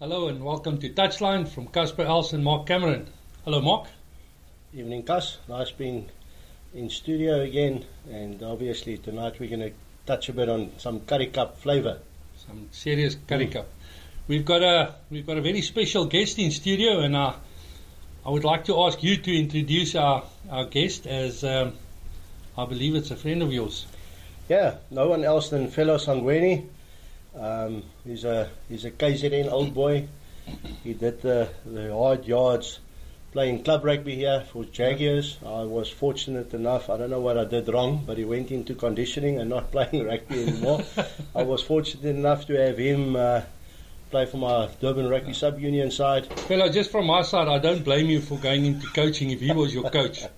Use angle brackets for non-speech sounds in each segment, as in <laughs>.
Hello and welcome to Touchline from Casper Els and Mark Cameron. Hello, Mark. Evening, Cus. Nice being in studio again, and obviously tonight we're going to touch a bit on some Currie Cup flavour. Some serious Currie Cup. We've got a we've got a very special guest in studio, and uh, I would like to ask you to introduce our, our guest as um, I believe it's a friend of yours. Yeah, no one else than fellow Sangweni. Um, he's a he's a KZN old boy. He did the, the hard yards playing club rugby here for Jaguars. I was fortunate enough. I don't know what I did wrong, but he went into conditioning and not <laughs> playing rugby anymore. I was fortunate enough to have him uh, play for my Durban Rugby Sub Union side. Fellow, just from my side, I don't blame you for going into coaching if he was your coach. <laughs>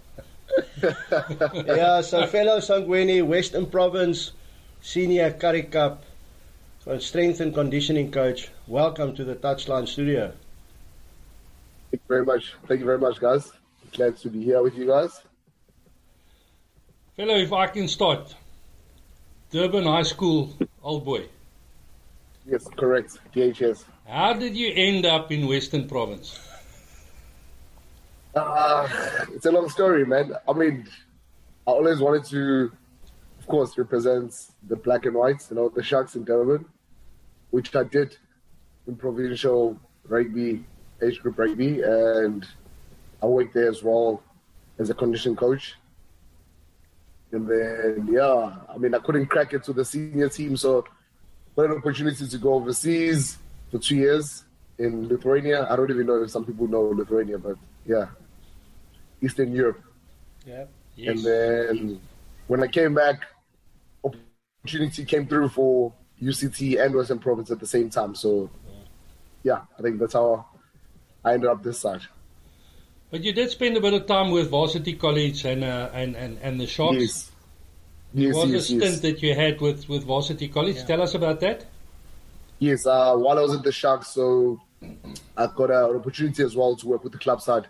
<laughs> yeah, so fellow Sangweni, Western Province, senior Currie Cup, so strength and conditioning coach. Welcome to the Touchline Studio. Thank you very much. Thank you very much, guys. Glad to be here with you guys. Fellow, if I can start. Durban High School, old boy. Yes, correct. DHS. How did you end up in Western Province? Uh, it's a long story, man. I mean, I always wanted to, of course, represent the black and whites, you know, the Sharks in Durban, which I did in provincial rugby, age group rugby, and I worked there as well as a condition coach. And then, yeah, I mean, I couldn't crack it to the senior team, so got an opportunity to go overseas for two years in Lithuania. I don't even know if some people know Lithuania, but yeah, Eastern Europe. Yeah. Yes. And then when I came back, opportunity came through for UCT and Western Province at the same time. So yeah, I think that's how I ended up this side. But you did spend a bit of time with Varsity College and uh, and, and and the Sharks. Yes. There Yes, was a stint yes. that you had with with Varsity College. Yeah. Tell us about that. Yes, uh, while I was at the Sharks, so I got uh, an opportunity as well to work with the club side,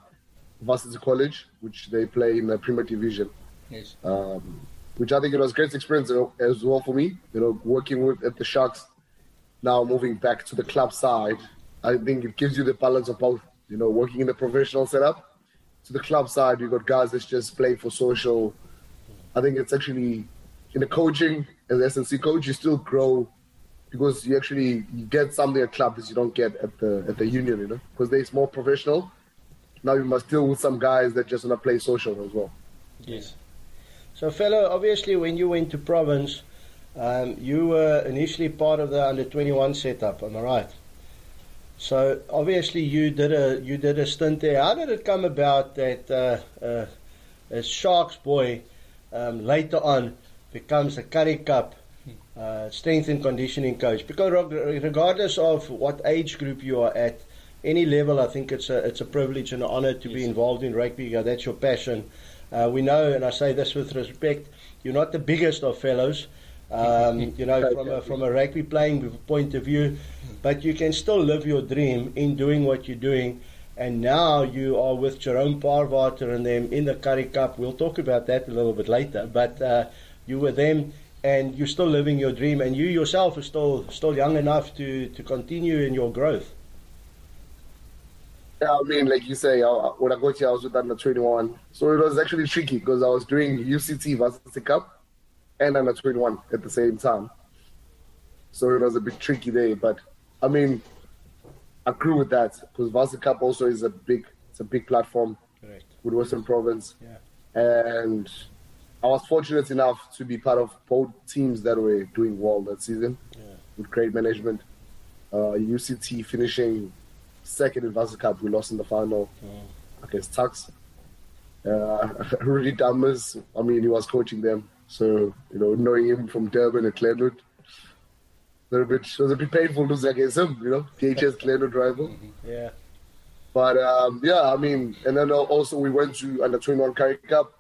Varsity College, which they play in the Premier Division. Yes. um, which I think it was a great experience as well for me. You know, working with at the Sharks, now moving back to the club side, I think it gives you the balance of both. You know, working in the professional setup, to the club side, you got guys that just play for social. I think it's actually in the coaching as SNC coach, you still grow because you actually you get something at club that you don't get at the at the union. You know, because they're more professional. Now you must deal with some guys that just want to play social as well. Yes. So, fellow, obviously, when you went to province, um, you were initially part of the under 21 setup. Am I right? So, obviously, you did a you did a stint there. How did it come about that uh, uh, a Sharks boy um, later on becomes a Currie Cup uh, strength and conditioning coach? Because regardless of what age group you are at, any level, I think it's a it's a privilege and an honour to be involved in rugby. That's your passion. Uh, we know, and I say this with respect, you're not the biggest of fellows, um, <laughs> you know, from a, from a rugby playing point of view, but you can still live your dream in doing what you're doing. And now you are with Jerome Paarwater and them in the Currie Cup. We'll talk about that a little bit later, but uh, you were them. And you're still living your dream, and you yourself are still still young enough to, to continue in your growth. Yeah, I mean, like you say, I, when I got here, I was with under 21. So it was actually tricky because I was doing UCT Varsity Cup and under 21 at the same time. So it was a bit tricky there. But I mean, I grew with that because Varsity Cup also is a big, it's a big platform Correct. with Western Province. Yeah. And I was fortunate enough to be part of both teams that were doing well that season Yeah. with great management. Uh, UCT finishing second in Cup, we lost in the final against Tuks. Uh, <laughs> Rudy Dammers, I mean, he was coaching them. So, you know, knowing him from Durban and Glenwood, a bit, it was a bit painful losing against him, you know, DHS Glenwood rival. Yeah. But um, yeah, I mean, and then also we went to under 21 Currie Cup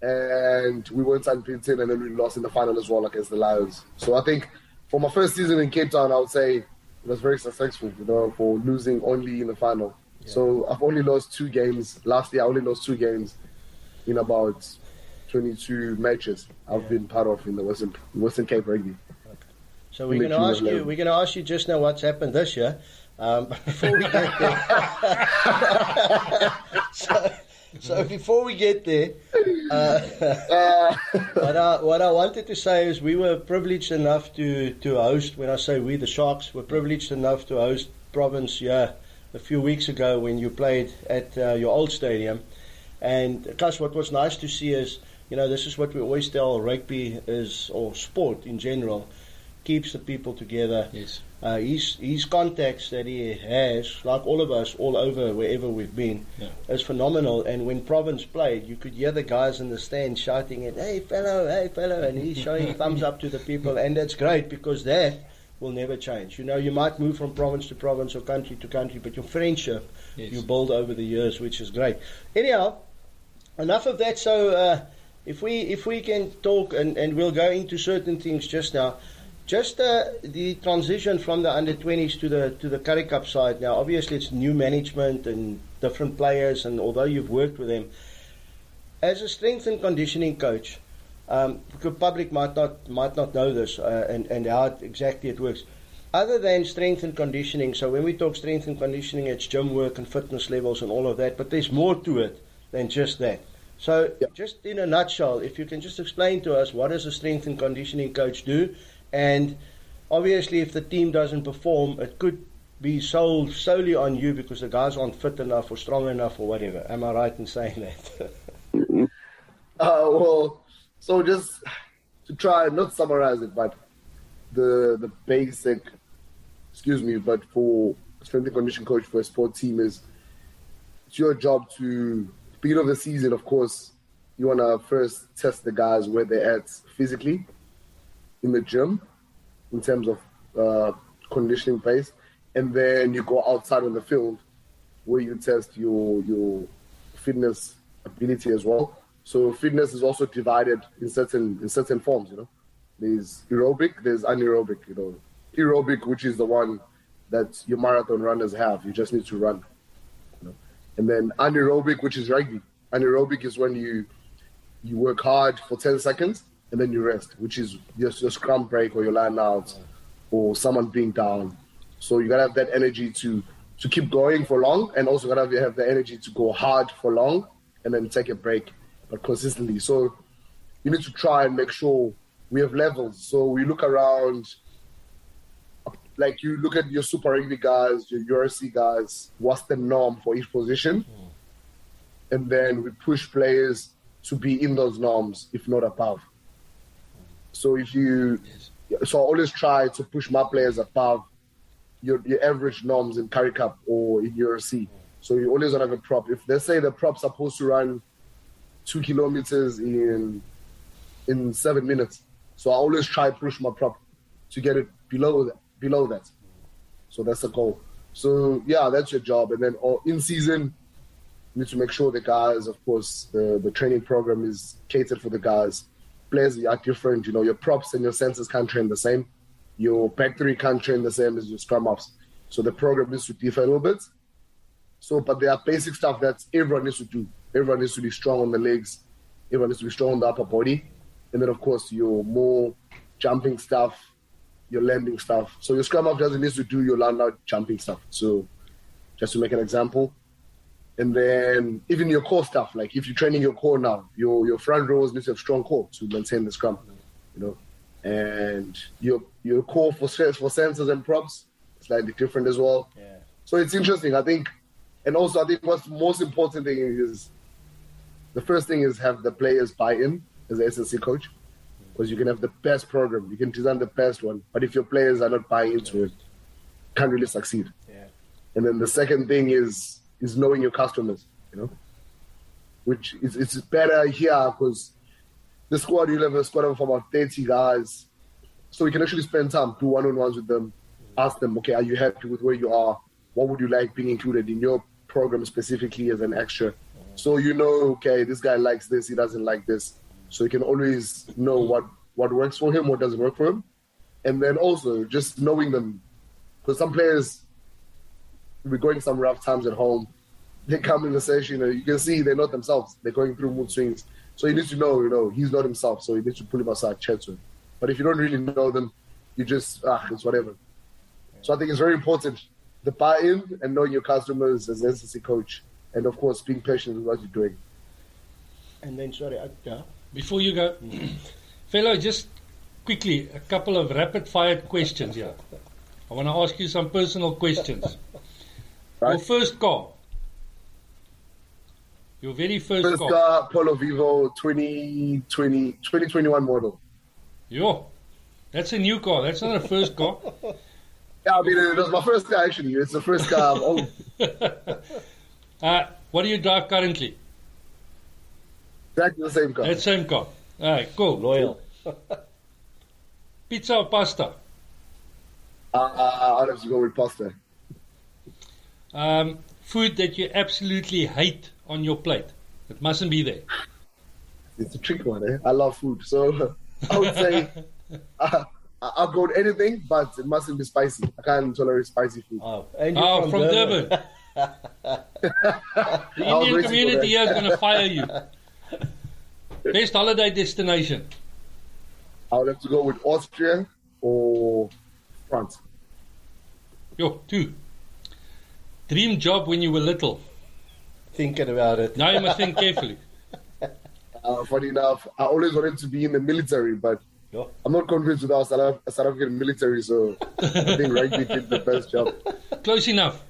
and we went unbeaten and then we lost in the final as well against the Lions. So I think for my first season in Cape Town, I would say was very successful, you know, for losing only in the final. So I've only lost two games. Last year, I only lost two games in about 22 matches I've Yeah. been part of in the Western Western Cape Rugby. So we're going to ask you. We're going to ask you just now what's happened this year. Um, before we get there, so, so <laughs> before we get there, <laughs> uh, what, I, what I wanted to say is we were privileged enough to, to host, when I say we, the Sharks, were privileged enough to host Province yeah, a few weeks ago when you played at uh, your old stadium. And plus, what was nice to see is, you know, this is what we always tell rugby is, or sport in general, keeps the people together. Yes. Uh, his, his contacts that he has, like all of us, all over wherever we've been, Yeah. is phenomenal. And when Province played, you could hear the guys in the stand shouting it, "Hey fellow, hey fellow," and he's showing <laughs> thumbs up to the people, and that's great because that will never change. You know, you might move from province to province or country to country, but your friendship Yes. you build over the years, which is great. Anyhow, enough of that. So, uh, if we if we can talk, and, and we'll go into certain things just now. Just uh, the transition from the under 20s to the to the Currie Cup side. Now, obviously, it's new management and different players, and although you've worked with them, as a strength and conditioning coach, um, the public might not might not know this uh, and and how exactly it works. Other than strength and conditioning, so when we talk strength and conditioning, it's gym work and fitness levels and all of that. But there's more to it than just that. So, Yeah. just in a nutshell, if you can just explain to us what does a strength and conditioning coach do, and obviously if the team doesn't perform, it could be sold solely on you because the guys aren't fit enough or strong enough or whatever. Am I right in saying that? <laughs> Uh, well, so just to try and not summarize it, but the the basic, excuse me, but for strength and condition coach for a sport team is it's your job to beginning of the season. Of course, you want to first test the guys where they're at physically in the gym in terms of uh, conditioning pace, and then you go outside on the field where you test your your fitness ability as well. So fitness is also divided in certain in certain forms. You know, there's aerobic, there's anaerobic. You know, aerobic, which is the one that your marathon runners have. You just need to run. You know? And then anaerobic, which is rugby. Anaerobic is when you you work hard for 10 seconds and then you rest, which is just your scrum break or your line out or someone being down. So you gotta have that energy to to keep going for long and also gotta have- have the energy to go hard for long and then take a break, but consistently. So you need to try and make sure we have levels. So we look around like you look at your super rugby guys, your URC guys, what's the norm for each position? Hmm. And then we push players to be in those norms, if not above. So if you, so I always try to push my players above your, your average norms in Currie Cup or in URC. So you always want to have a prop. If they say the prop's supposed to run two kilometers in in seven minutes, so I always try to push my prop to get it below that. Below that. So that's the goal. So yeah, that's your job. And then oh, in season, you need to make sure the guys, of course, the, the training program is catered for the guys. Players you are different. You know, your props and your centers can't train the same. Your back three can't train the same as your scrum ups. So the program needs to differ a little bit. So, but there are basic stuff that everyone needs to do. Everyone needs to be strong on the legs. Everyone needs to be strong on the upper body. And then, of course, your more jumping stuff, your landing stuff. So your scrum up doesn't need to do your land out jumping stuff. So just to make an example. And then even your core stuff, like if you're training your core now, your your front rows need to have strong core to maintain the scrum, you know. And your your core for for centers and props slightly different as well. yeah. So it's interesting. I think, and also I think what's most important thing is the first thing is have the players buy in as a SSC coach, because you can have the best program, you can design the best one, but if your players are not buying into it, can't really succeed. Yeah. And then the second thing is is knowing your customers, you know, which is it's better here because the squad you'll have a squad of about thirty guys, so we can actually spend time do one on ones with them, ask them, okay, are you happy with where you are? What would you like being included in your program specifically as an extra? So you know, okay, this guy likes this, he doesn't like this, so you can always know what what works for him, what doesn't work for him, and then also just knowing them, because some players we're going some rough times at home. They come in the session, you, know, you can see they're not themselves. They're going through mood swings. So you need to know, you know, he's not himself. So you need to pull him aside, chat to him. But if you don't really know them, you just ah, it's whatever. So I think it's very important the buy-in and knowing your customers as an SSC coach, and of course being patient with what you're doing. And then, sorry, I, yeah. Before you go, fellow, just quickly a couple of rapid fire questions here. I want to ask you some personal questions. Right. Your first car. Your very first, First car. car, Polo Vivo 2020, 2021 model. Yo, that's a new car. That's not a first car. <laughs> Yeah, I mean, it was my first car actually. It's the first car I've owned. Uh, what do you drive currently? Exactly the same car. That same car. All right, cool. Loyal. Pizza or pasta? Uh, uh, I'd have to go with pasta. Um, food that you absolutely hate on your plate. It mustn't be there. It's a tricky one, eh? I love food. So <laughs> I would say <laughs> uh, I'll go with anything, but it mustn't be spicy. I can't tolerate spicy food. Oh, and you're Oh, from, from Durban. Durban. <laughs> The Indian community that. here is going to fire you. Best holiday destination? I would have to go with Austria or France. Yo, two. Dream job when you were little. Thinking about it. Now you must think carefully. <laughs> Uh, funny enough, I always wanted to be in the military, but Yeah. I'm not convinced with our South, Af- South African military, so I think rugby did the best job. <laughs> Close enough.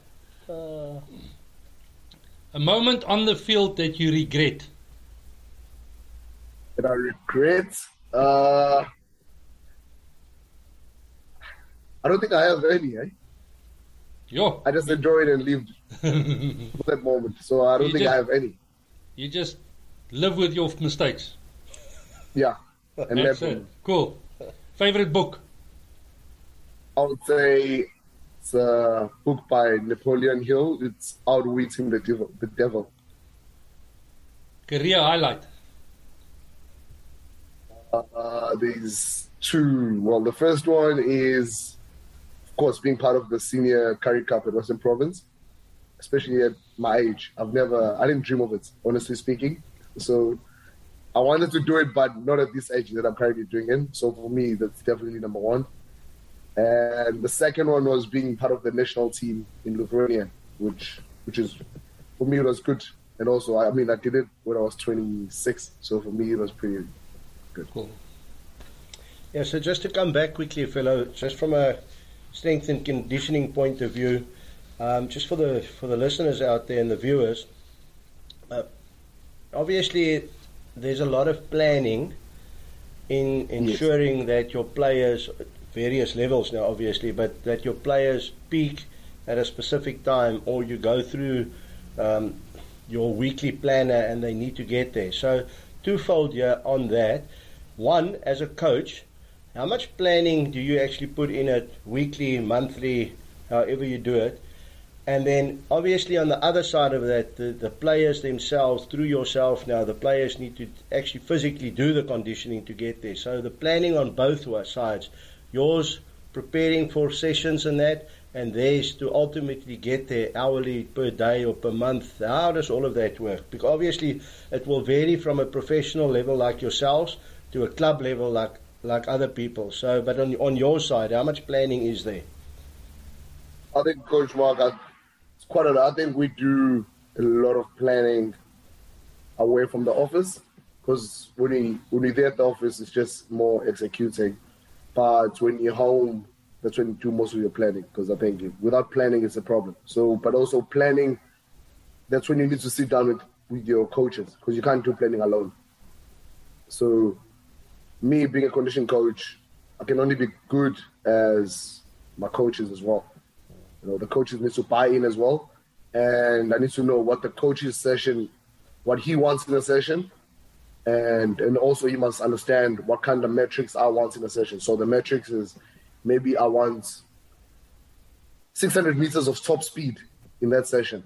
Uh, A moment on the field that you regret. That I regret. Uh, I don't think I have any. Eh? Yo, I just enjoy it and for <laughs> that moment, so I don't You think just- I have any. You just live with your mistakes. Yeah, and That's it. Cool. Favorite book? I would say it's a book by Napoleon Hill. It's Outwitting the Devil. The Devil. Career highlight. Uh, there's two. Well, the first one is, course, being part of the senior Currie Cup at Western Province, especially at my age. I've never, I didn't dream of it, honestly speaking. So I wanted to do it, but not at this age that I'm currently doing it. So for me, that's definitely number one. And the second one was being part of the national team in Lithuania, which, which is, for me, it was good. And also, I mean, I did it when I was 26. So for me, it was pretty Cool. Yeah, so just to come back quickly, fellow, just from a strength and conditioning point of view, um, just for the for the listeners out there and the viewers, uh, obviously there's a lot of planning in ensuring that your players, various levels now, obviously, but that your players peak at a specific time, or you go through um, your weekly planner and they need to get there. So twofold here on that. One, as a coach, how much planning do you actually put in it weekly, monthly, however you do it? And then, obviously, on the other side of that, the, the players themselves, through yourself now, the players need to actually physically do the conditioning to get there. So, the planning on both sides yours preparing for sessions and that, and theirs to ultimately get there hourly per day or per month. How does all of that work? Because obviously, it will vary from a professional level like yourselves to a club level like like other people. So, but on on your side, how much planning is there? I think Coach Mark, I, it's quite a lot. I think we do a lot of planning away from the office because when we when we're there at the office, it's just more executing. But when you're home, that's when you do most of your planning because I think without planning, it's a problem. So, but also planning, that's when you need to sit down with, with your coaches because you can't do planning alone. So, me being a condition coach, I can only be good as my coaches as well. You know, the coaches need to buy in as well, and I need to know what the coach's session, what he wants in a session, and and also he must understand what kind of metrics I want in a session. So the metrics is maybe I want 600 meters of top speed in that session.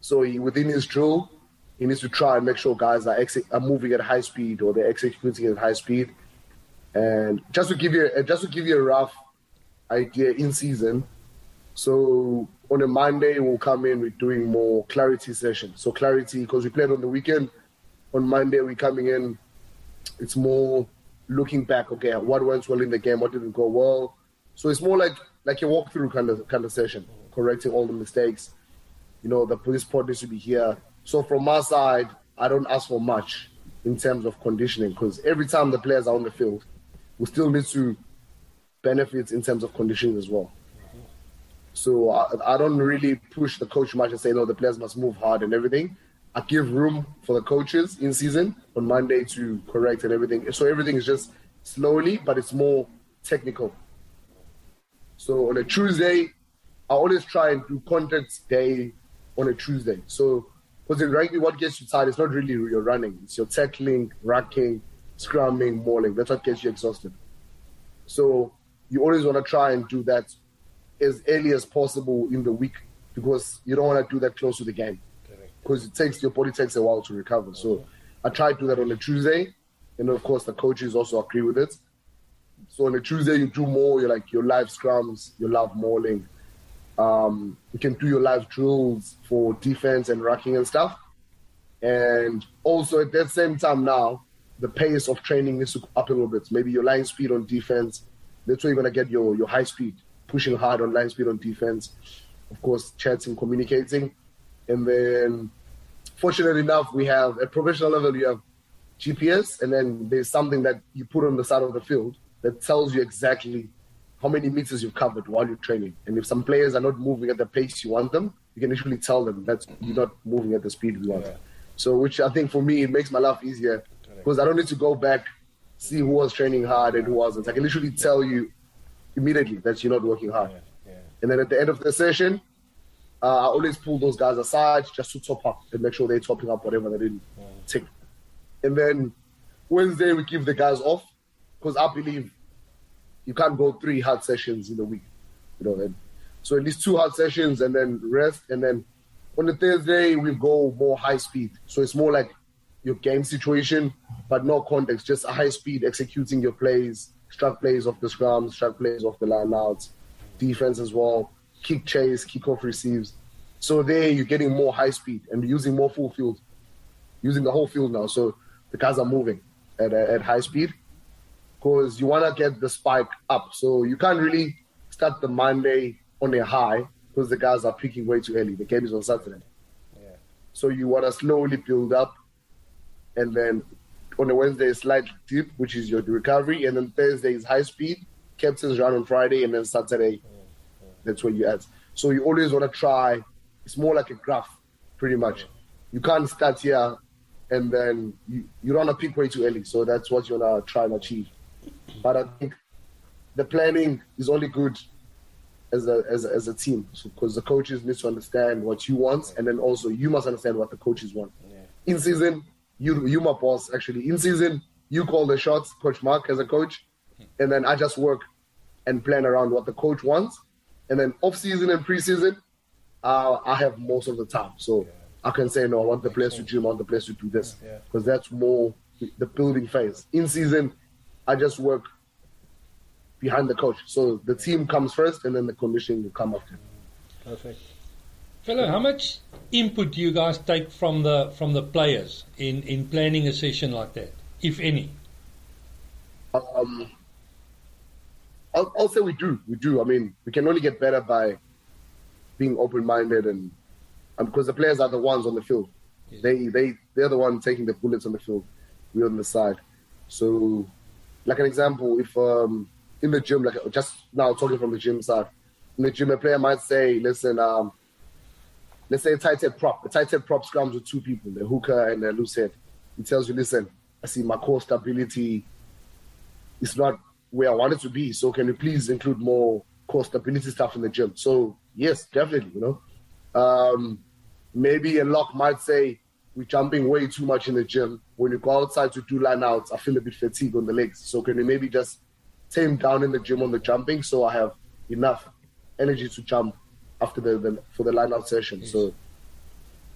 So he, within his drill, he needs to try and make sure guys are, exe- are moving at high speed or they're executing at high speed. And just to give you uh, just to give you a rough idea in season, so on a Monday we'll come in with doing more clarity session. So clarity because we played on the weekend. On Monday we're coming in. It's more looking back. Okay, what went well in the game? What didn't go well? So it's more like like a walkthrough kind of kind of session. correcting all the mistakes. You know, the police pod needs to be here. So from my side, I don't ask for much in terms of conditioning because every time the players are on the field, we still need to benefit in terms of conditioning as well. So I, I don't really push the coach much and say, no, the players must move hard and everything. I give room for the coaches in season on Monday to correct and everything. So everything is just slowly, but it's more technical. So on a Tuesday, I always try and do content day on a Tuesday. So because in rugby, what gets you tired is not really your running; it's your tackling, rucking, scrumming, mauling. That's what gets you exhausted. So you always want to try and do that as early as possible in the week because you don't want to do that close to the game because it takes your body takes a while to recover. So I try to do that on a Tuesday, and of course the coaches also agree with it. So on a Tuesday you do more. You're like your live scrums, your live mauling. Um, you can do your live drills for defense and rucking and stuff. And also at that same time now, the pace of training needs to go up a little bit. Maybe your line speed on defense. That's where you're gonna get your your high speed, pushing hard on line speed on defense. Of course, chatting, communicating and then, fortunately enough, we have at professional level, you have GPS, and then there's something that you put on the side of the field that tells you exactly how many meters you've covered while you're training. And if some players are not moving at the pace you want them, you can actually tell them that you're not moving at the speed we want. Yeah. So, which I think for me, it makes my life easier because I don't need to go back, see who was training hard and who wasn't. I can literally tell you immediately that you're not working hard. Yeah. Yeah. And then at the end of the session, uh, I always pull those guys aside just to top up and make sure they're topping up whatever they didn't take. And then Wednesday we give the guys off because I believe you can't go three hard sessions in a week, you know. And so at least two hard sessions and then rest. And then on the Thursday we go more high speed. So it's more like your game situation, but no context, just a high speed executing your plays, struck plays off the scrums, struck plays off the line outs, defense as well kick chase, kick off receives. So there you're getting more high speed and using more full field, using the whole field now. So the guys are moving at, at high speed because you want to get the spike up. So you can't really start the Monday on a high because the guys are peaking way too early. The game is on Saturday. Yeah. So you want to slowly build up and then on a Wednesday, slight dip, which is your recovery, and then Thursday is high speed. Captains run on Friday, and then Saturday that's where you add. So you always want to try. It's more like a graph, pretty much. You can't start here and then you, you don't want to peak way too early. So that's what you want to try and achieve. But I think the planning is only good as a, as a, as a team because so, the coaches need to understand what you want and then also you must understand what the coaches want. Yeah. In season, you you my boss actually. In season, you call the shots, Coach Mark as a coach, and then I just work and plan around what the coach wants and then off season and preseason, uh, I have most of the time. So yeah. I can say no. I want the players to gym. I want the players to do this because yeah. that's more the building phase. In season, I just work behind the coach. So the team comes first, and then the conditioning will come after. Perfect. Fellow, how much input do you guys take from the from the players in, in planning a session like that, if any? Um, I'll, I'll say we do. We do. I mean, we can only get better by being open-minded and because the players are the ones on the field. They they they're the ones taking the bullets on the field. We're on the side. So, like an example, if um, in the gym, like just now talking from the gym side, in the gym, a player might say, "Listen, um, let's say a tight head prop. A tight head prop scrums with two people, the hooker and the loose head. He tells you, "Listen, I see my core stability is not where I wanted to be. So can you please include more core stability stuff in the gym? So yes, definitely. You know, um, maybe a lock might say we're jumping way too much in the gym. When you go outside to do line outs, I feel a bit fatigued on the legs. So can you maybe just tame down in the gym on the jumping so I have enough energy to jump after the, the for the line out session. Yes. So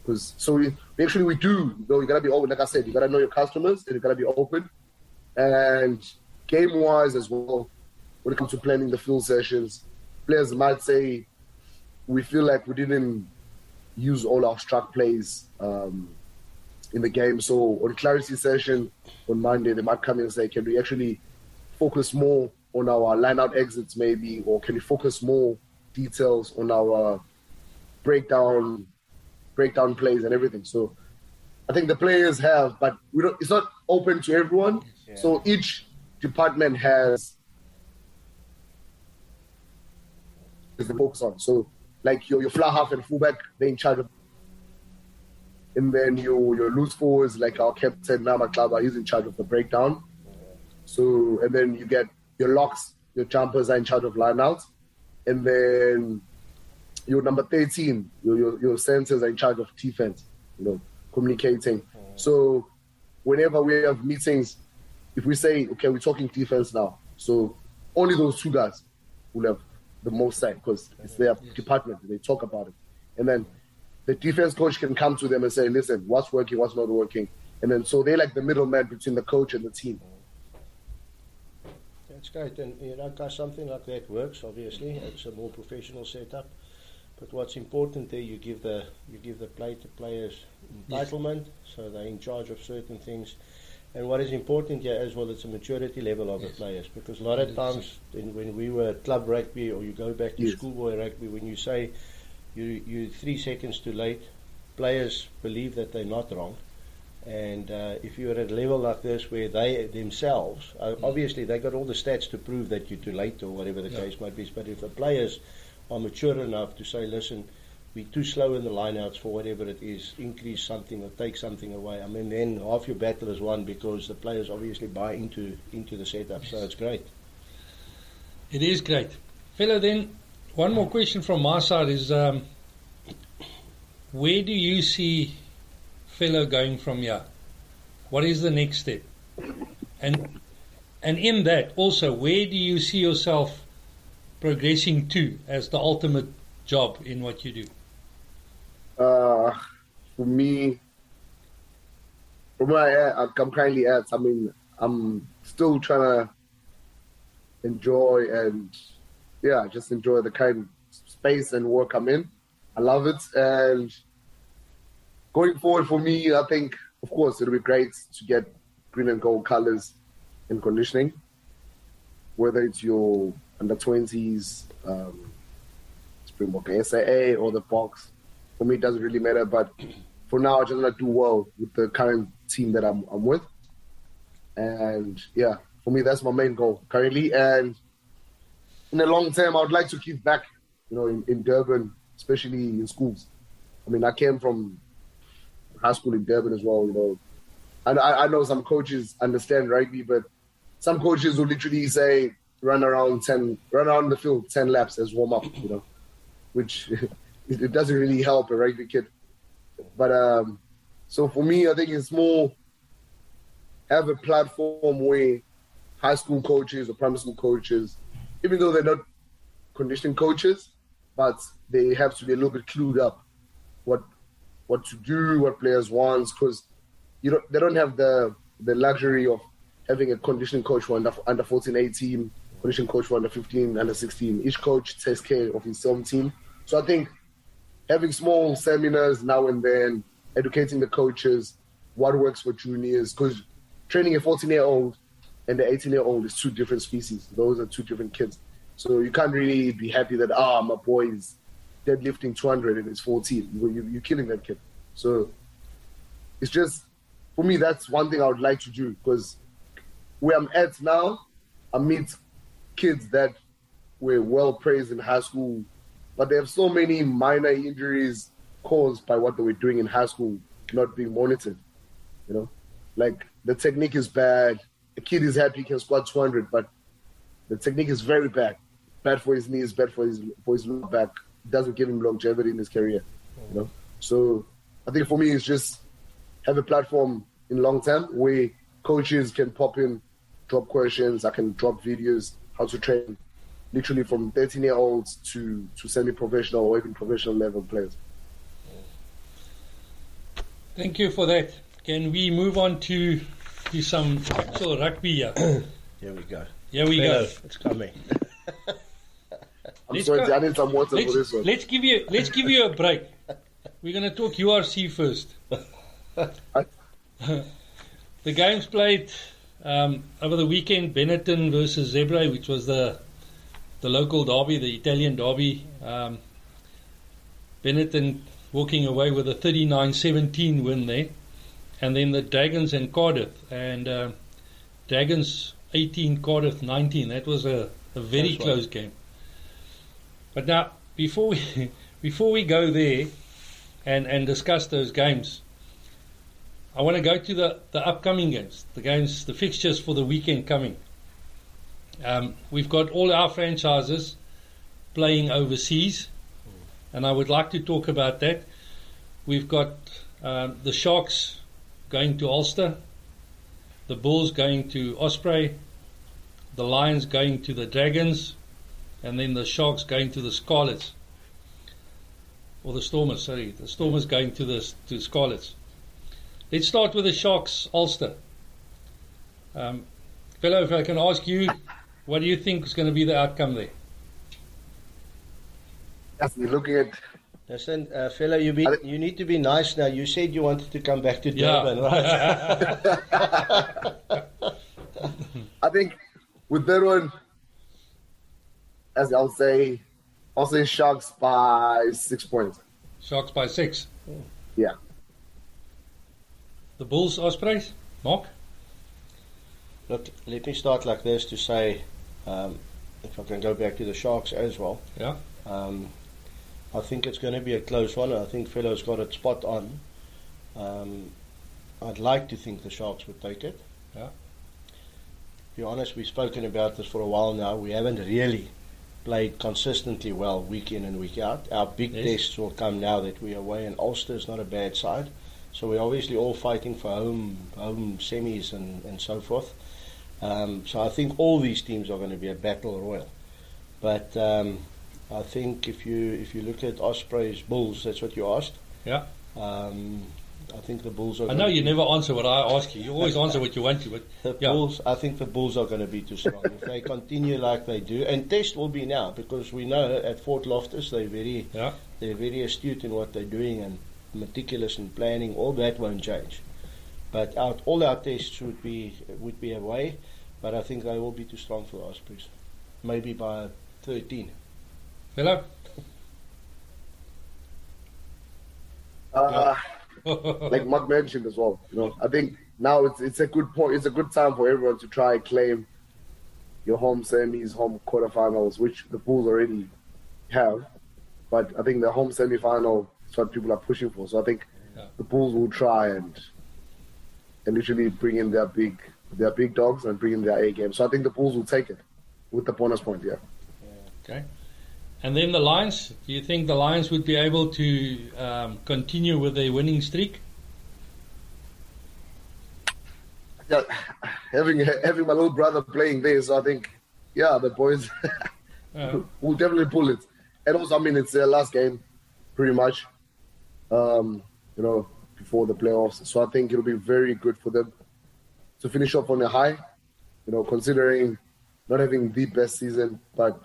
because so we, actually we do you know you gotta be open like I said you gotta know your customers and you gotta be open and game wise as well, when it comes to planning the field sessions, players might say we feel like we didn't use all our struck plays um, in the game. So on clarity session on Monday, they might come in and say, can we actually focus more on our line out exits maybe, or can we focus more details on our breakdown breakdown plays and everything. So I think the players have, but we don't. It's not open to everyone. Yeah. So each department has is the focus on. So like your your fly half and fullback, they're in charge of. And then your your loose forwards, like our captain Nama Xaba, he's in charge of the breakdown. So and then you get your locks, your jumpers are in charge of lineouts, and then your number thirteen, your your, your centers are in charge of defense. You know, communicating. So whenever we have meetings, if we say okay, we're talking defense now, so only those two guys will have the most say because it's their department. They talk about it, and then the defense coach can come to them and say, "Listen, what's working, what's not working," and then so they're like the middleman between the coach and the team. That's great, and you know, guys, something like that works. Obviously, it's a more professional setup. But what's important there, you give the you give the play to players entitlement, so they're in charge of certain things. And what is important here as well, it's a maturity level of the players because a lot of times in, when we were club rugby or you go back to Yes. schoolboy rugby, when you say you you three seconds too late, players believe that they're not wrong. And uh, if you're at a level like this where they themselves, uh, obviously they got all the stats to prove that you're too late or whatever the Yeah. case might be. But if the players are mature enough to say, listen, we're too slow in the lineouts for whatever it is, increase something or take something away. I mean, then half your battle is won because the players obviously buy into into the setup. So it's great. It is great. Fellow, then, one more question from my side is um, where do you see Fellow going from here? What is the next step? And and in that, also, where do you see yourself progressing to as the ultimate job in what you do? Uh, for me, from where I am, currently at, I mean, I'm still trying to enjoy and, yeah, I just enjoy the kind of space and work I'm in. I love it. And going forward for me, I think, of course, it'll be great to get green and gold colors in conditioning, whether it's your under 20s, um, Springbok SAA or the Boks for me it doesn't really matter. But for now, I just want to do well with the current team that I'm, I'm with. And yeah, for me, that's my main goal currently. And in the long term, I would like to give back, you know, in, in Durban, especially in schools. I mean, I came from high school in Durban as well, you know. And I, I know some coaches understand rugby, but some coaches will literally say, run around 10, run around the field 10 laps as warm up, you know, which <laughs> it, doesn't really help a rugby kid. But um, so for me, I think it's more have a platform where high school coaches or primary school coaches, even though they're not conditioning coaches, but they have to be a little bit clued up what what to do, what players want, because you don't they don't have the the luxury of having a conditioning coach for under under 14, 18, conditioning coach for under 15, under 16. Each coach takes care of his own team. So I think having small seminars now and then, educating the coaches what works for juniors, because training a 14 year old and the 18 year old is two different species. Those are two different kids. So you can't really be happy that, ah, my boy is deadlifting 200 and he's 14. You, you're killing that kid. So it's just, for me, that's one thing I would like to do because where I'm at now, I meet kids that were well praised in high school, but they have so many minor injuries caused by what they were doing in high school not being monitored. You know, like the technique is bad. The kid is happy he can squat 200, but the technique is very bad. Bad for his knees, bad for his for his lower back. Doesn't give him longevity in his career. You know, so I think for me it's just have a platform in long term where coaches can pop in, drop questions. I can drop videos how to train, literally from 13 year olds to to semi professional or even professional level players. Thank you for that. Can we move on to to some actual rugby here? <coughs> Here we go. Here we Fellow, go. It's coming. <laughs> I'm Let's sorry, go. I need some water for this one. let's give you let's give you a break. We're going to talk URC first. <laughs> <laughs> the games played um, over the weekend: Benetton versus Zebre, which was the the local derby, the Italian derby. Um, Benetton walking away with a 39-17 win there, and then the Dragons and Cardiff, and uh, Dragons 18, Cardiff 19. That was a, a very Close one. close game. But now, before we <laughs> before we go there and and discuss those games, I want to go to the the upcoming games, the games, the fixtures for the weekend coming. Um, we've got all our franchises playing overseas, and I would like to talk about that. We've got um, the Sharks going to Ulster, the Bulls going to Osprey, the Lions going to the Dragons, and then the Sharks going to the Scarlets. Or the Stormers, sorry. The Stormers going to the to Scarlets. Let's start with the Sharks Ulster. Um, fellow, if I can ask you, what do you think is going to be the outcome there? Yes, we're looking at Listen, uh, fellow, you, be, you need to be nice now. You said you wanted to come back to Yeah. Durban, right? <laughs> I think with that one, as I'll say, I'll say Sharks by six points. Sharks by six. Yeah. The Bulls Ospreys? Mark? Look, let me start like this to say, um, if I can go back to the Sharks as well. Yeah. Um, I think it's going to be a close one. I think Fellow's got it spot on. Um, I'd like to think the Sharks would take it. Yeah. To be honest, we've spoken about this for a while now. We haven't really played consistently well week in and week out. Our big Yes. tests will come now that we're away, and Ulster is not a bad side. So we're obviously all fighting for home home semis and, and so forth. Um, so I think all these teams are going to be a battle royal. But um, I think if you if you look at Ospreys Bulls, that's what you asked. Yeah. Um, I think the Bulls are. I know you never answer what I ask you. You always answer what you want to, but <laughs> The Yeah. Bulls, I think the Bulls are going to be too strong if they continue like they do. And test will be now because we know at Fort Loftus they're very yeah. they're very astute in what they're doing and meticulous in planning. All that won't change. But our, all our tests would be would be away. But I think they will be too strong for the Ospreys. Maybe by 13. Hello? Uh, <laughs> like Mark mentioned as well, you know, I think now it's it's a good point. It's a good time for everyone to try and claim your home semis, home quarterfinals, which the Bulls already have. But I think the home semi-final is what people are pushing for. So I think Yeah. the Bulls will try and and literally bring in their big their big dogs and bring in their A game. So I think the Bulls will take it with the bonus point. Yeah. Okay. And then the Lions. Do you think the Lions would be able to um, continue with their winning streak? yeah, having having my little brother playing this, I think, yeah, the boys <laughs> will definitely pull it. And also, I mean, it's their last game, pretty much. Um, you know, before the playoffs, so I think it'll be very good for them to finish off on a high. You know, considering not having the best season, but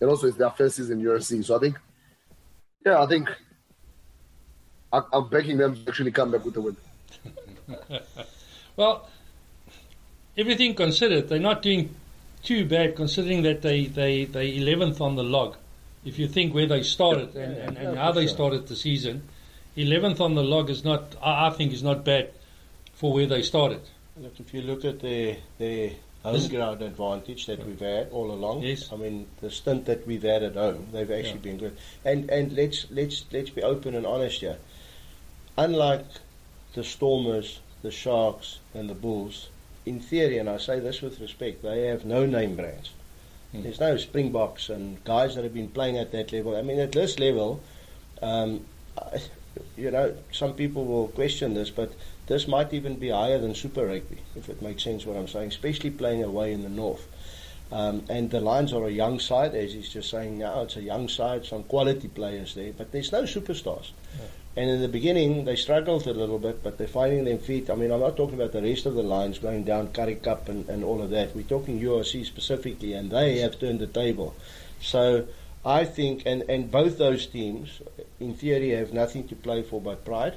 and also it's their first season in URC. So I think, yeah, I think I, I'm begging them to actually come back with a win. <laughs> well, everything considered, they're not doing too bad considering that they, they, they 11th on the log. If you think where they started and, and, and Yeah, how they sure. started the season, 11th on the log is not, I, I think, is not bad for where they started. Look, if you look at the their home ground advantage that we've had all along, Yes. I mean the stint that we've had at home, they've actually Yeah. been good. And and let's let's let's be open and honest here. Unlike the Stormers, the Sharks, and the Bulls, in theory, and I say this with respect, they have no name brands. Hmm. There's no Springboks and guys that have been playing at that level. I mean, at this level, um, I, you know, some people will question this, but this might even be higher than Super Rugby, if it makes sense what I'm saying, especially playing away in the north. Um, and the Lions are a young side, as he's just saying now. It's a young side, some quality players there, but there's no superstars. And in the beginning, they struggled a little bit, but they're finding their feet. I mean, I'm not talking about the rest of the Lions going down Currie Cup and, and all of that. We're talking URC specifically, and they have turned the table. So I think, and, and both those teams, in theory, have nothing to play for but pride.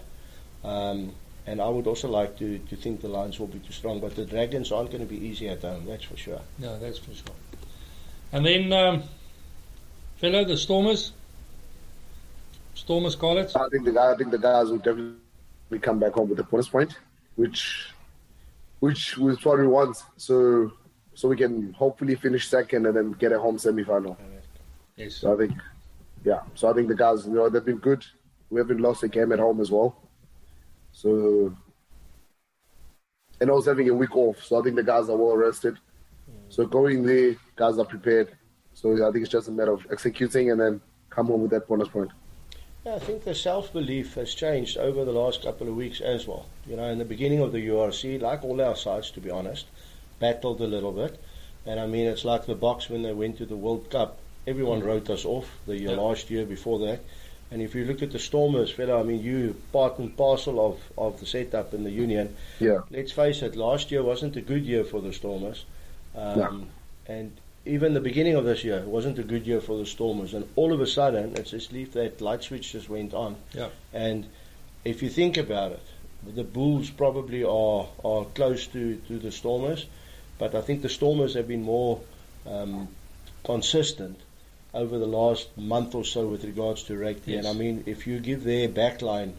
Um, and I would also like to, to think the Lions will be too strong, but the Dragons aren't going to be easy at home, that's for sure. No, that's for sure. And then um, fellow, the Stormers. Stormers call it. I think the guy, I think the guys will definitely come back home with a bonus point, which, which was what we want. So, so we can hopefully finish second and then get a home semi-final. Yes. So I think, yeah. So I think the guys, you know, they've been good. We haven't lost a game at home as well. So, and I was having a week off. So I think the guys are well rested. So going there, guys are prepared. So I think it's just a matter of executing and then come home with that bonus point. Yeah, I think the self belief has changed over the last couple of weeks as well. You know, in the beginning of the URC, like all our sides, to be honest, battled a little bit. And I mean, it's like the Boks when they went to the World Cup. Everyone mm. wrote us off the year, Yeah. last year before that. And if you look at the Stormers, fella, I mean, you part and parcel of, of the setup in the union. Yeah. Let's face it, last year wasn't a good year for the Stormers. Um, No. And even the beginning of this year wasn't a good year for the Stormers. And all of a sudden, it's just leave that light switch just went on. Yeah. And if you think about it, the Bulls probably are, are close to, to the Stormers, but I think the Stormers have been more um, consistent over the last month or so with regards to rugby. And I mean, if you give their backline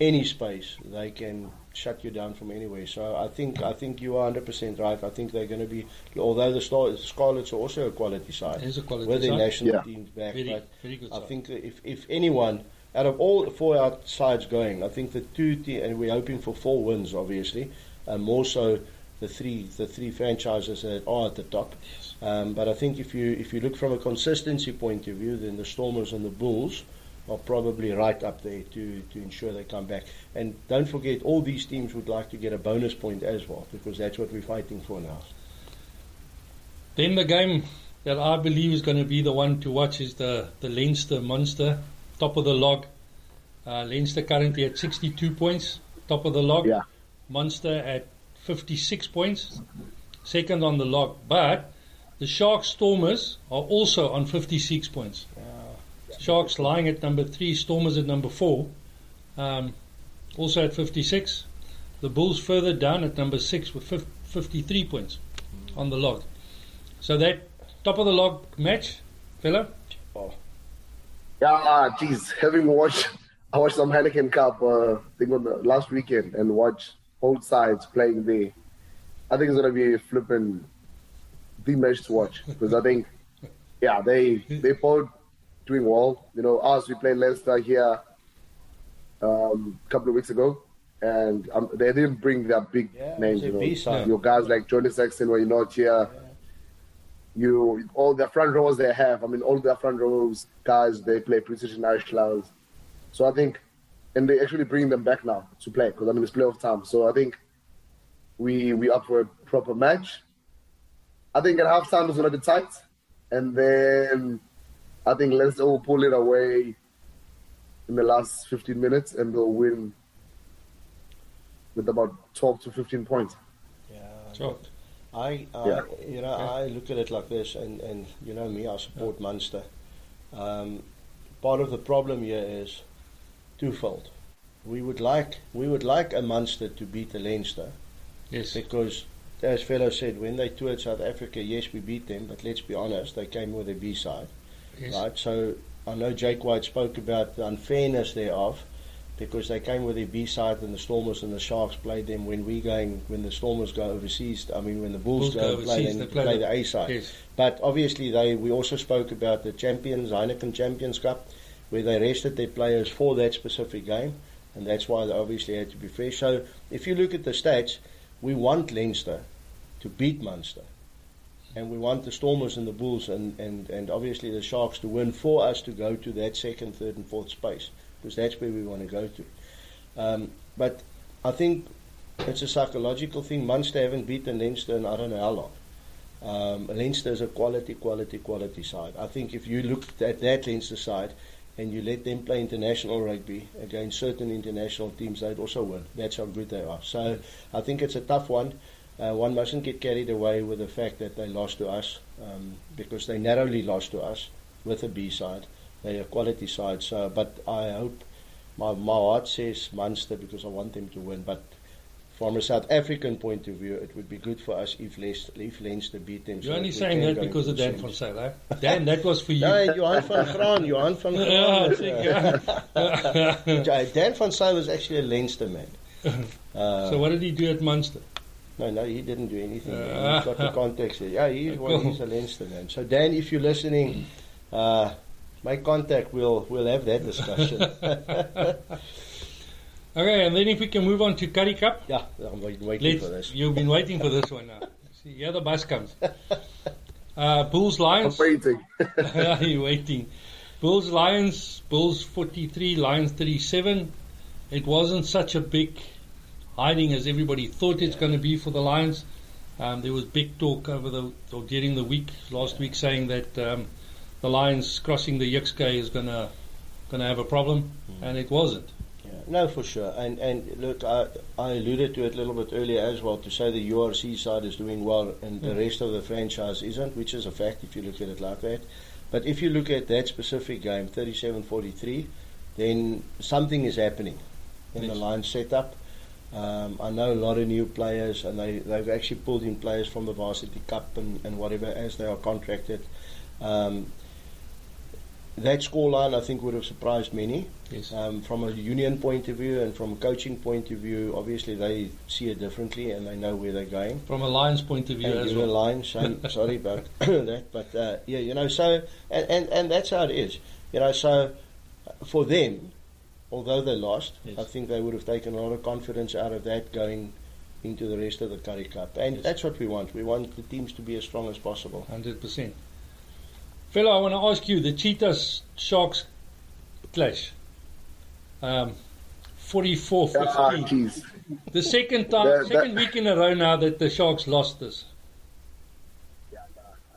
any space, they can shut you down from anywhere. So I think I think you are 100% right. I think they're going to be, although the Star, Scarlets are also a quality side It is a quality with their national Yeah. teams back. Very, but very good I side. think if, if anyone, out of all four out sides going, I think the two, te- and we're hoping for four wins, obviously, and more so the three the three franchises that are at the top. Um, but I think if you if you look from a consistency point of view, then the Stormers and the Bulls are probably right up there to, to ensure they come back. And don't forget, all these teams would like to get a bonus point as well, because that's what we're fighting for now. Then the game that I believe is going to be the one to watch is the, the Leinster Munster, top of the log. Uh, Leinster currently at 62 points, top of the log. Yeah. Munster at 56 points, second on the log. But the Sharks Stormers are also on 56 points. Sharks lying at number three, Stormers at number four, um, also at 56. The Bulls further down at number six with 53 points on the log. So that top of the log match, fella, Oh. Yeah, geez, having watched, <laughs> I watched some Heineken Cup uh, thing on the last weekend and watched both sides playing there. I think it's gonna be a flipping the match to watch because I think, yeah, they they both doing well. You know, us we played Leinster here um, a couple of weeks ago, and um, they didn't bring their big Yeah, names. You know, your guys like Johnny Sexton were not here. You all the front rows they have. I mean, all the front rows guys they play precision Irish clouds. So I think, and they actually bring them back now to play because I mean it's playoff time. So I think we we up for a proper match. I think at halftime it's gonna be tight, and then I think Leinster will pull it away in the last 15 minutes and they'll win with about 12 to 15 points. Yeah, Sure. I, I Yeah. you know, I look at it like this, and, and you know me, I support Munster. Um, part of the problem here is twofold. We would like we would like a Munster to beat a Leinster yes, because, as fellow said, when they toured South Africa, yes, we beat them, but let's be honest, they came with a B side. yes, Right, so I know Jake White spoke about the unfairness thereof because they came with a B side and the Stormers and the Sharks played them when we going when the Stormers go overseas. I mean when the Bulls, Bulls go, go play, overseas, them, they play play the- the A side. yes, But obviously they we also spoke about the Champions Heineken Champions Cup where they rested their players for that specific game and that's why they obviously had to be fresh. So if you look at the stats, we want Leinster to beat Munster. And we want the Stormers and the Bulls and, and, and obviously the Sharks to win for us to go to that second, third, and fourth space because that's where we want to go to. Um, but I think it's a psychological thing. Munster haven't beaten Leinster in I don't know how long. Um, Leinster is a quality, quality, quality side. I think if you look at that Leinster side and you let them play international rugby against certain international teams, they'd also win. That's how good they are. So I think it's a tough one. Uh, one mustn't get carried away with the fact that they lost to us um, because they narrowly lost to us with a B side. They're quality side. So, but I hope my my heart says Munster because I want them to win. But from a South African point of view, it would be good for us if Leinster, if Leinster beat them. You're so only saying that because of Dan van. Sail, eh? Dan, that was for you. No, Johan van Graan, Johan van <laughs> Graan. Dan van Sail was actually a Leinster man. Uh, <laughs> so what did he do at Munster? no, no, he didn't do anything. Uh, He's got the context there. Yeah, he's, Cool. he's a Leinster man. So Dan, if you're listening, uh, make contact. We'll we'll have that discussion. <laughs> Okay, and then if we can move on to Currie Cup. yeah, I'm wait- waiting for Let's, this. you've been waiting for this one now. <laughs> See, here the bus comes. Uh, Bulls I'm Lions. waiting. <laughs> You're waiting. Bulls Lions. Bulls 43, Lions 37. It wasn't such a big hiding as everybody thought it's going to be for the Lions. Um, there was big talk over the or during the week last week saying that um, the Lions crossing the Jukskei is going to going to have a problem, and it wasn't. No, for sure. And and look, I, I alluded to it a little bit earlier as well to say the URC side is doing well and the Mm. rest of the franchise isn't, which is a fact if you look at it like that. But if you look at that specific game, 37-43, then something is happening in the line setup. Um, I know a lot of new players, and they, they've actually pulled in players from the Varsity Cup and, and whatever as they are contracted. Um, that scoreline, I think, would have surprised many. Yes. Um, from a union point of view and from a coaching point of view, obviously they see it differently and they know where they're going. From a Lions point of view And as well. line, so, <laughs> sorry about <coughs> that, but uh, yeah, you know, so and, and and that's how it is, you know. So for them, although they lost, Yes. I think they would have taken a lot of confidence out of that going into the rest of the Currie Cup, and Yes. that's what we want. We want the teams to be as strong as possible. Hundred percent. Fellow, I want to ask you the Cheetahs Sharks clash. Um, 44 Ah, 15. jeez. The second time, That- that- second week in a row now that the Sharks lost this.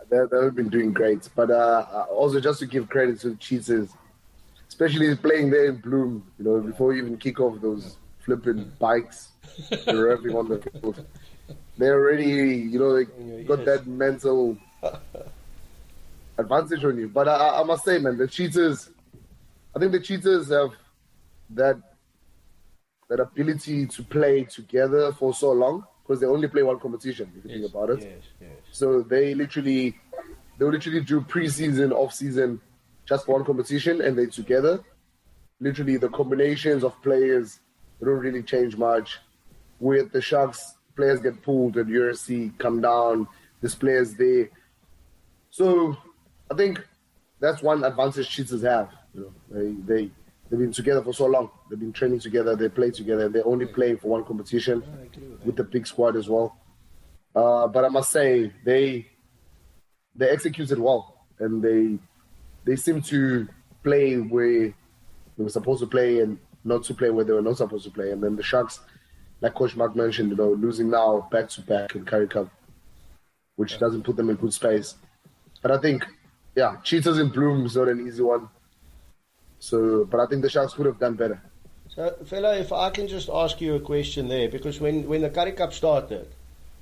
They, they've been doing great. But uh, also, just to give credit to the Cheetahs, especially playing there in Bloem, you know, before you even kick off those flipping bikes, they're on the <laughs> field. They already, you know, they got Yes. that mental advantage on you. But I, I must say, man, the Cheetahs, I think the Cheetahs have that that ability to play together for so long because they only play one competition. If you Yes. think about it. Yes, yes. So they literally, they literally do preseason, off season, just for one competition, and they together. Literally, the combinations of players don't really change much. With the Sharks, players get pulled, and URC come down. There's players there. So I think that's one advantage Cheetahs have. You know, they they they've been together for so long. They've been training together. They play together. They're only playing for one competition with with the big squad as well. Uh, but I must say they they executed well, and they they seem to play where they were supposed to play, and not to play where they were not supposed to play. And then the Sharks, like Coach Mark mentioned, you know, losing now back to back in Currie Cup, which doesn't put them in good space. But I think, yeah, Cheetahs in Bloem is not an easy one. So, but I think the Sharks could have done better. So, fellow, if I can just ask you a question there, because when, when the Currie Cup started,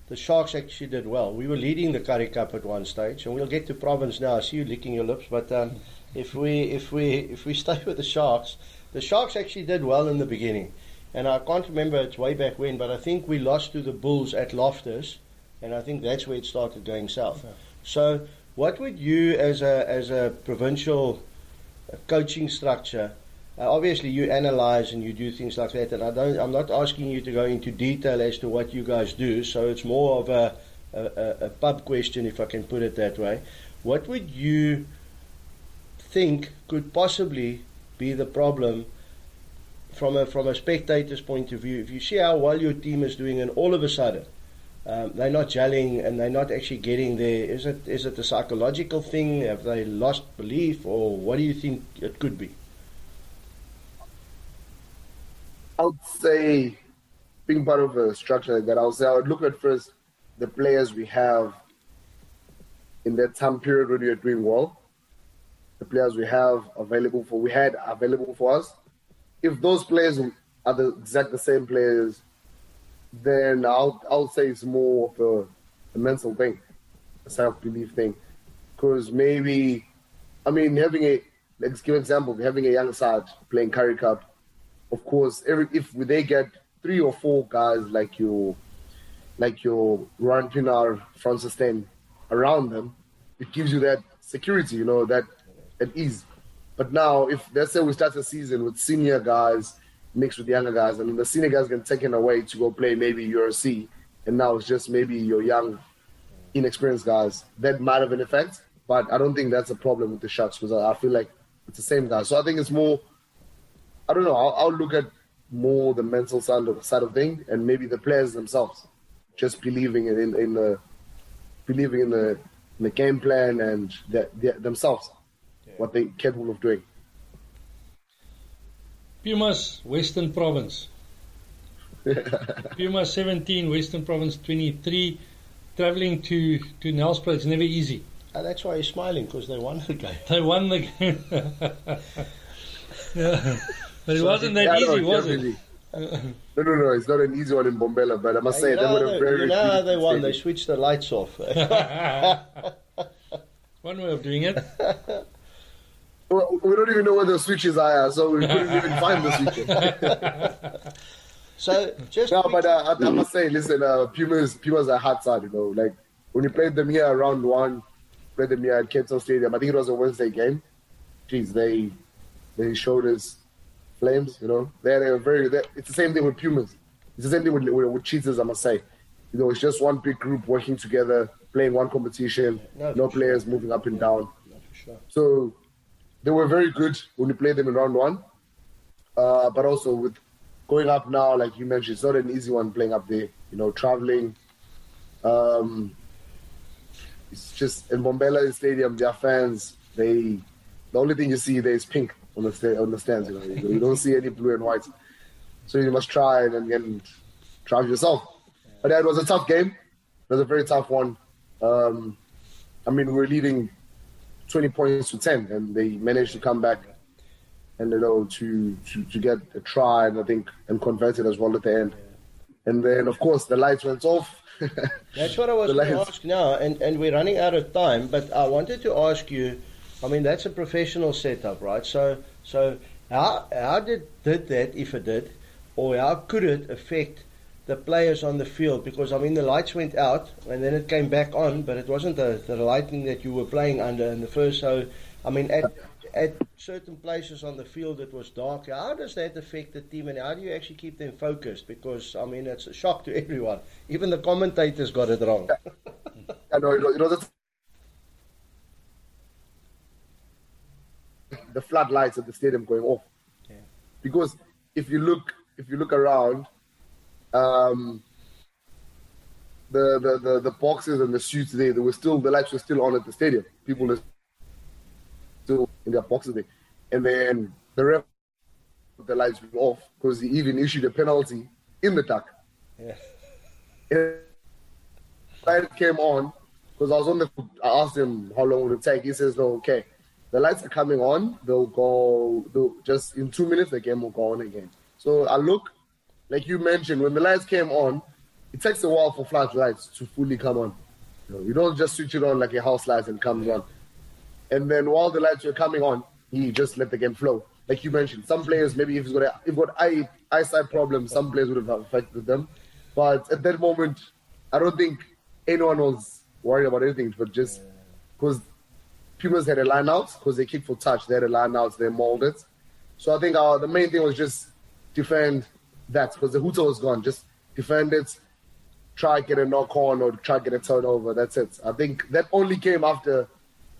the Sharks actually did well. We were leading the Currie Cup at one stage, and we'll get to Province now. I see you licking your lips, but um, if we if we if we <laughs> stay with the Sharks, the Sharks actually did well in the beginning, and I can't remember it's way back when, but I think we lost to the Bulls at Loftus, and I think that's where it started going south. So, what would you, as a as a provincial uh, coaching structure? Uh, obviously, you analyze and you do things like that, and I don't. I'm not asking you to go into detail as to what you guys do. So it's more of a a, a, pub question, if I can put it that way. What would you think could possibly be the problem from a from a spectator's point of view? If you see how well your team is doing, and all of a sudden um, they're not gelling and they're not actually getting there, is it is it a psychological thing? Have they lost belief, or what do you think it could be? I would say, being part of a structure like that, I would say I would look at first the players we have in that time period when we are doing well, the players we have available for, we had available for us. If those players are the exact the same players, then I'll I'll say it's more of a, a mental thing, a self belief thing, because maybe, I mean, having a let's give an example, having a young side playing Currie Cup of course, every if they get three or four guys like your like your Ruan Pienaar, Frans Steyn around them, it gives you that security, you know, that at ease. But now, if let's say we start the season with senior guys mixed with the younger guys, and the senior guys get taken away to go play maybe URC, and now it's just maybe your young, inexperienced guys, that might have an effect. But I don't think that's a problem with the Sharks because I, I feel like it's the same guys. So I think it's more. I don't know. I'll, I'll look at more the mental side of side of thing, and maybe the players themselves, just believing in in the believing in the in the game plan and the, the, themselves, what they're capable of doing. Pumas, Western Province. <laughs> Pumas 17, Western Province 23. Traveling to, to Nelspruit is never easy. And that's why he's smiling because they won the game. They won the game. <laughs> yeah. But it So wasn't that easy, was it? <laughs> No, no, no. It's not an easy one in Mbombela, but I must say you they know, were very. you know they won? They switched the lights off. One way of doing it. Well, we don't even know where the switches are, so we couldn't even <laughs> find the switches. so just No, but uh, I, I must say, listen, uh, Pumas, Pumas are hard side, you know. Like when you played them here around one, played them here at Cape Stadium. I think it was a Wednesday game. Jeez, they they showed us flames, you know. They are very. They, it's the same thing with Pumas. It's the same thing with, with with Cheetahs. I must say, you know, it's just one big group working together, playing one competition. No, No, for sure. players moving up and down. No, for sure. So they were very good when you played them in round one. Uh, but also with going up now, like you mentioned, it's not an easy one playing up there. You know, traveling. Um, it's just in Mbombela Stadium, their fans. They the only thing you see there is pink on the sta- on the stands. You know, you, don't see any blue and white. So you must try and and, and drive yourself. But yeah, it was a tough game. It was a very tough one. Um, I mean, we were leading 20 points to 10 and they managed to come back and you know to, to to get a try and I think and convert it as well at the end and then of course the lights went off <laughs> That's what I was going to ask now, and, and we're running out of time. But I wanted to ask you. I mean, that's a professional setup, right? So, so how how did did that, if it did, or how could it affect the players on the field? Because I mean, the lights went out and then it came back on, but it wasn't the, the lighting that you were playing under in the first. So, I mean, at at certain places on the field it was dark. How does that affect the team, and how do you actually keep them focused? Because I mean, it's a shock to <laughs> everyone. Even the commentators got it wrong. <laughs> I know it was a the floodlights at the stadium going off Yeah. because if you look if you look around um the, the, the, the boxes and the suits there, they were still the lights were still on at the stadium. People were still in their boxes there. And then the ref put the lights were off because he even issued a penalty in the tuck. Yeah. And light came on because I was on the. I asked him how long would it take. He says, "No, okay, the lights are coming on. They'll go. They'll just in two minutes the game will go on again." So I look, like you mentioned, when the lights came on, it takes a while for flashlights to fully come on. You, know, you don't just switch it on like a house light and comes on. And then while the lights were coming on, he just let the game flow. Like you mentioned, some players maybe if he's got a, if got eye eyesight problems, some players would have affected them. But at that moment, I don't think anyone was worried about anything, but just because Pumas had a line out, because they kicked for touch, they had a line out, they molded. So I think uh, the main thing was just defend that, because the hooter was gone. Just defend it, try get a knock on or try get a turnover. That's it. I think that only came after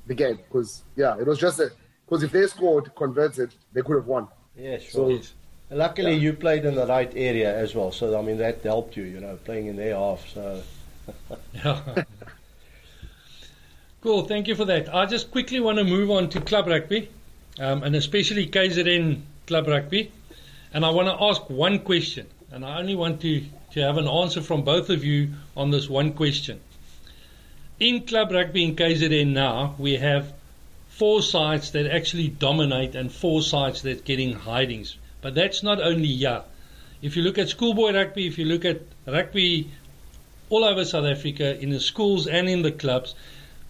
the game, because yeah, it was just a because if they scored, converted, they could have won. Yeah, sure. So Luckily, Yeah. you played in the right area as well, so I mean that helped you. You know, playing in their half. So <laughs> Yeah. cool, thank you for that. I just quickly want to move on to club rugby, um, and especially KZN club rugby. And I want to ask one question, and I only want to, to have an answer from both of you on this one question. In club rugby in KZN now, we have four sides that actually dominate and four sides that getting hidings. But that's not only here. If you look at schoolboy rugby, if you look at rugby all over South Africa, in the schools and in the clubs,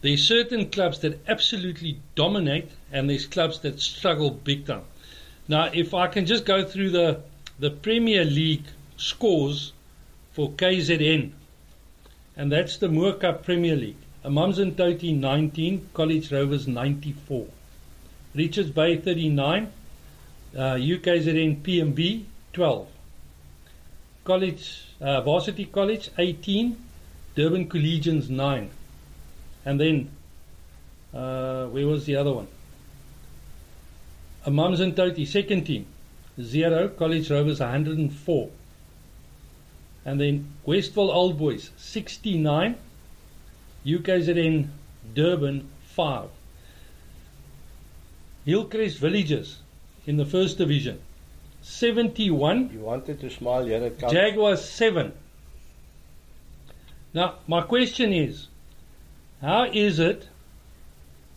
there's certain clubs that absolutely dominate, and there's clubs that struggle big time. Now, if I can just go through the the Premier League scores for KZN, and that's the Moore Cup Premier League. Amanzimtoti 19, College Rovers 94. Richards Bay 39, uh, UKZN PMB 12. College, uh, Varsity College 18, Durban Collegians 9. And then, uh, where was the other one? Amanzimtoti, second team, 0, College Rovers 104. And then Westville Old Boys 69, UKZN Durban 5. Hillcrest Villages in the first division 71. You wanted to smile, yeah, it. Jaguars 7. Now, my question is how is it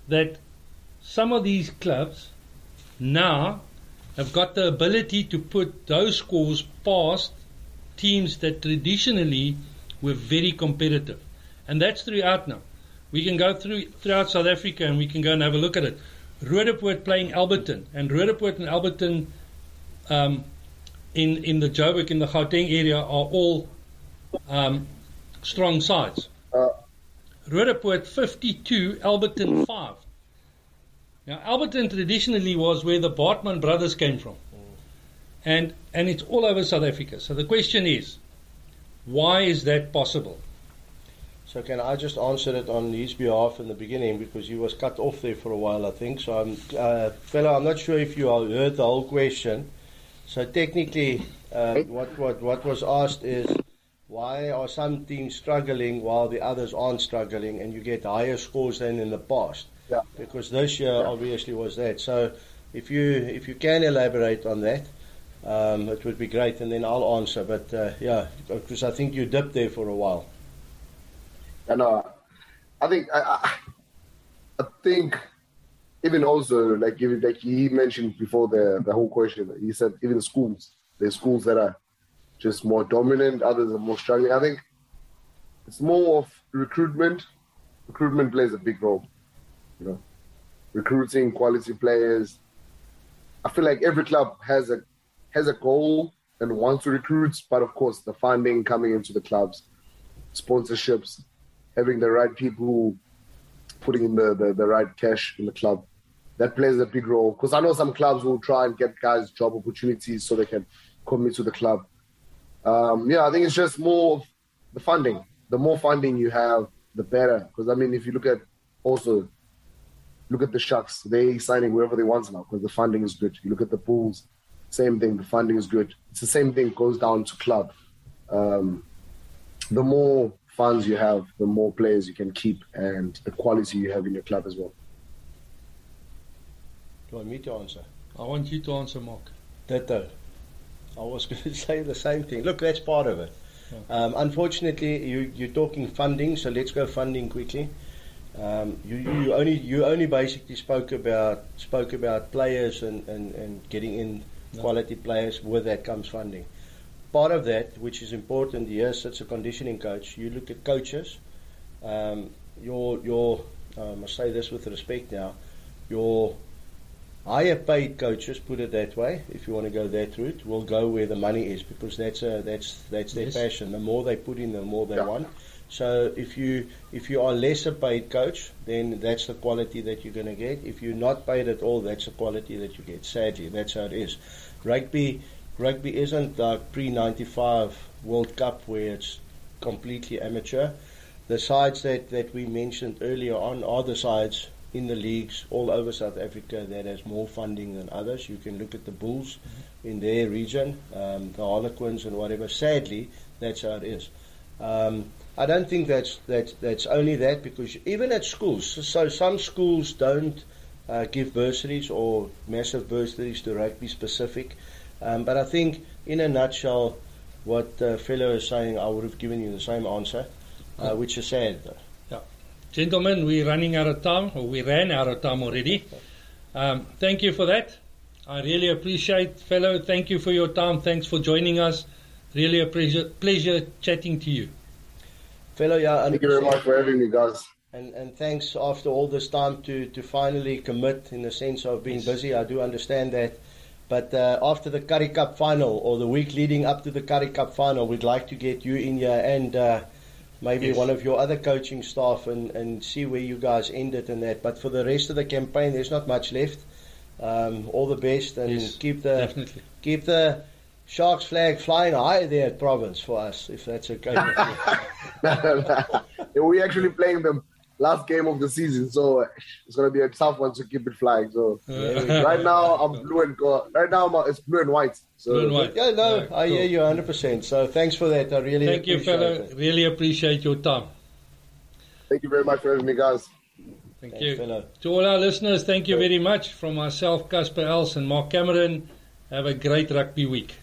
that some of these clubs now have got the ability to put those scores past teams that traditionally were very competitive? And that's throughout now. We can go through throughout South Africa and we can go and have a look at it. Roodepoort playing Alberton, and Roodepoort and Alberton um, in in the Joburg in the Gauteng area are all um, strong sides. Uh, Roodepoort 52, Alberton 5. Now Alberton traditionally was where the Bartman brothers came from, and and it's all over South Africa. So the question is, why is that possible? So can I just answer it on his behalf in the beginning because he was cut off there for a while, I think. So I'm, uh, fellow, I'm not sure if you heard the whole question. So technically, uh, what, what what was asked is why are some teams struggling while the others aren't struggling, and you get higher scores than in the past? Yeah. Because this year Yeah. obviously was that. So if you if you can elaborate on that. Um, it would be great, and then I'll answer. But uh, yeah, because I think you dipped there for a while. And uh, I think I, I, I think even also like even like he mentioned before the the whole question, he said even schools, there's schools that are just more dominant, others are more struggling. I think it's more of recruitment. Recruitment plays a big role, you know, recruiting quality players. I feel like every club has a has a goal and wants to recruit, but of course the funding coming into the clubs, sponsorships, having the right people putting in the, the, the right cash in the club. That plays a big role because I know some clubs will try and get guys job opportunities so they can commit to the club. Um, yeah, I think it's just more of the funding. The more funding you have, the better. Because I mean, if you look at also look at the Sharks, they signing wherever they want now because the funding is good. You look at the Bulls, same thing. The funding is good. It's the same thing goes down to club. Um, the more funds you have, the more players you can keep, and the quality you have in your club as well. Do you want me to answer? I want you to answer, Mark. Ditto. I was <laughs> going to say the same thing. Look, that's part of it. Um, unfortunately, you, you're talking funding, so let's go funding quickly. Um, you, you only you only basically spoke about spoke about players and, and, and getting in No. quality players. With that comes funding. Part of that, which is important, yes, it's a conditioning coach. You look at coaches. Um, your your I must say this with respect now. Your higher paid coaches, put it that way, if you want to go that route, will go where the money is because that's a, that's that's their Yes. passion. The more they put in, the more they Yeah. want. So if you if you are lesser paid coach, then that's the quality that you're going to get. If you're not paid at all, that's the quality that you get. Sadly, that's how it is. Rugby rugby isn't like pre '95 World Cup where it's completely amateur. The sides that, that we mentioned earlier on are the sides in the leagues all over South Africa that has more funding than others. You can look at the Bulls in their region, um, the Harlequins and whatever. Sadly, that's how it is. Um, I don't think that's that's that's only that because even at schools, so some schools don't uh, give bursaries or massive bursaries to rugby specific. Um, but I think, in a nutshell, what uh, fellow is saying, I would have given you the same answer, uh, which is sad. Though. Gentlemen, we're running out of time, or we ran out of time already. Um, thank you for that. I really appreciate, fellow. Thank you for your time. Thanks for joining us. Really a pleasure, pleasure chatting to you. Fellow, yeah, Thank you very much for having me, guys. And, and thanks after all this time to, to finally commit in the sense of being Yes. busy. I do understand that. But uh, after the Currie Cup final or the week leading up to the Currie Cup final, we'd like to get you in here and uh, maybe Yes. one of your other coaching staff and, and see where you guys ended and that. But for the rest of the campaign, there's not much left. Um, all the best and Yes, keep the Definitely. keep the Sharks flag flying high there at Province for us, if that's okay. with you. <laughs> We're actually playing the last game of the season, so it's going to be a tough one to keep it flying. So <laughs> right now I'm blue and gold. Right now I'm, it's blue and white. So Blue and white. yeah, no, Right, I hear you 100%. So thanks for that. I really Thank you, appreciate fellow. it. Really appreciate your time. thank you very much for having me, guys. Thank Thanks, you. fellow. To all our listeners, thank you very much. From myself, Casper Els, and Mark Cameron, have a great rugby week.